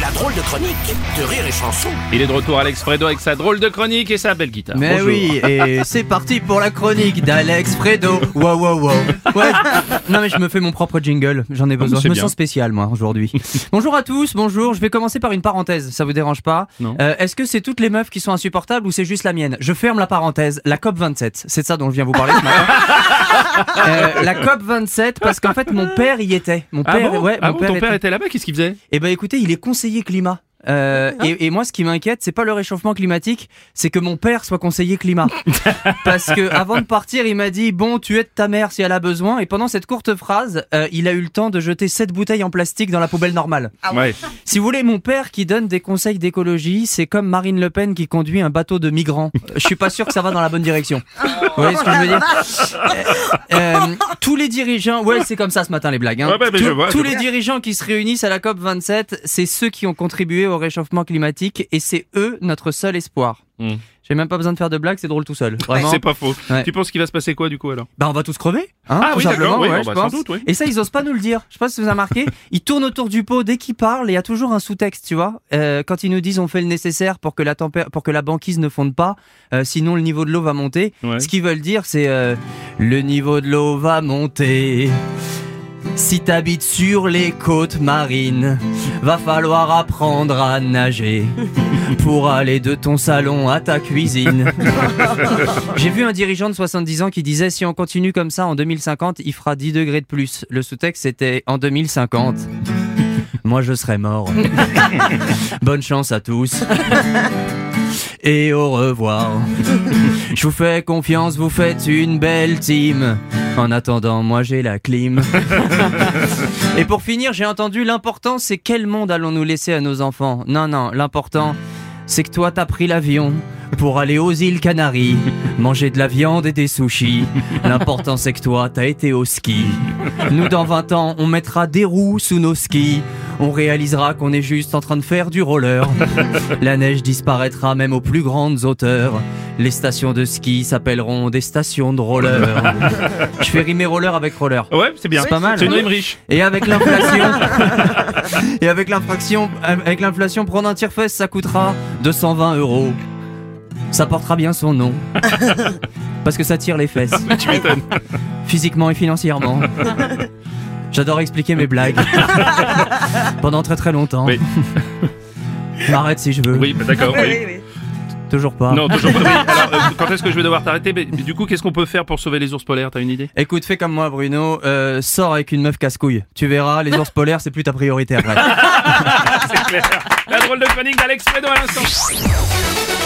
La drôle de chronique de Rire et Chanson. Il est de retour Alex Fredo avec sa drôle de chronique et sa belle guitare. Mais Bonjour. oui, et c'est parti pour la chronique d'Alex Fredo. Wow, wow, wow. Ouais. Non mais je me fais mon propre jingle, j'en ai besoin. Je me bien. sens spécial moi aujourd'hui. bonjour à tous, bonjour. Je vais commencer par une parenthèse, ça vous dérange pas Non. Euh, Est-ce que c'est toutes les meufs qui sont insupportables ou c'est juste la mienne? Je ferme la parenthèse. La COP 27, c'est de ça dont je viens vous parler ce matin. Euh, la COP 27 parce qu'en fait mon père y était. Mon Ah père, bon, ouais, Ah mon bon, père ton père était- était là-bas, qu'est-ce qu'il faisait? Eh ben écoutez, il est conseiller climat. Euh, Ah. et, et moi, ce qui m'inquiète, c'est pas le réchauffement climatique, c'est que mon père soit conseiller climat. Parce que avant de partir, il m'a dit bon, tu aides ta mère si elle a besoin. Et pendant cette courte phrase, euh, il a eu le temps de jeter sept bouteilles en plastique dans la poubelle normale. Ouais. Si vous voulez, mon père qui donne des conseils d'écologie, c'est comme Marine Le Pen qui conduit un bateau de migrants. Je suis pas sûr que ça va dans la bonne direction. Vous voyez ce que je veux dire Euh, euh, Tous les dirigeants, ouais, c'est comme ça ce matin les blagues. hein. Ouais, je vois, tous les dirigeants qui se réunissent à la COP 27, c'est ceux qui ont contribué au réchauffement climatique et c'est eux notre seul espoir. Hmm. J'ai même pas besoin de faire de blagues, c'est drôle tout seul. Vraiment. C'est pas faux. Ouais. Tu penses qu'il va se passer quoi du coup alors? Bah on va tous crever, hein, Ah tout oui, simplement, oui, ouais, bah, sans pense. doute, oui. Et ça, ils osent pas nous le dire. Je sais pas si vous avez remarqué. Ils tournent autour du pot dès qu'ils parlent et il y a toujours un sous-texte, tu vois. Euh, quand ils nous disent on fait le nécessaire pour que la pour que la banquise ne fonde pas, euh, sinon le niveau de l'eau va monter. Ouais. Ce qu'ils veulent dire, c'est euh, le niveau de l'eau va monter. Si t'habites sur les côtes marines, va falloir apprendre à nager pour aller de ton salon à ta cuisine. J'ai vu un dirigeant de 70 ans qui disait si on continue comme ça en 2050, il fera 10 degrés de plus. Le sous-texte c'était en 2050. Moi je serai mort. Bonne chance à tous. Et au revoir. Je vous fais confiance, vous faites une belle team. En attendant, moi j'ai la clim. Et pour finir, j'ai entendu l'important c'est quel monde allons-nous laisser à nos enfants? Non, non, l'important c'est que toi t'as pris l'avion pour aller aux îles Canaries, manger de la viande et des sushis. L'important c'est que toi t'as été au ski. Nous dans 20 ans, on mettra des roues sous nos skis. On réalisera qu'on est juste en train de faire du roller. La neige disparaîtra même aux plus grandes hauteurs. Les stations de ski s'appelleront des stations de roller. Je fais rimer roller avec roller. Ouais, c'est bien. C'est pas mal. C'est une rime riche. Et avec l'inflation, et avec l'inflation, avec l'inflation, prendre un tire-fesse, ça coûtera 220 euros. Ça portera bien son nom. Parce que ça tire les fesses. Tu m'étonnes. Physiquement et financièrement. J'adore expliquer mes blagues. Pendant très très longtemps. Oui. Je m'arrête si je veux. Oui, bah, d'accord. oui. Toujours pas. Non, toujours pas. Oui. Alors, euh, quand est-ce que je vais devoir t'arrêter? Mais Du coup, qu'est-ce qu'on peut faire pour sauver les ours polaires? T'as une idée? Écoute, fais comme moi, Bruno. Euh, sors avec une meuf casse-couille. Tu verras, les ours polaires, c'est plus ta priorité après. C'est clair. La drôle de chronique d'Alex Fredo à l'instant.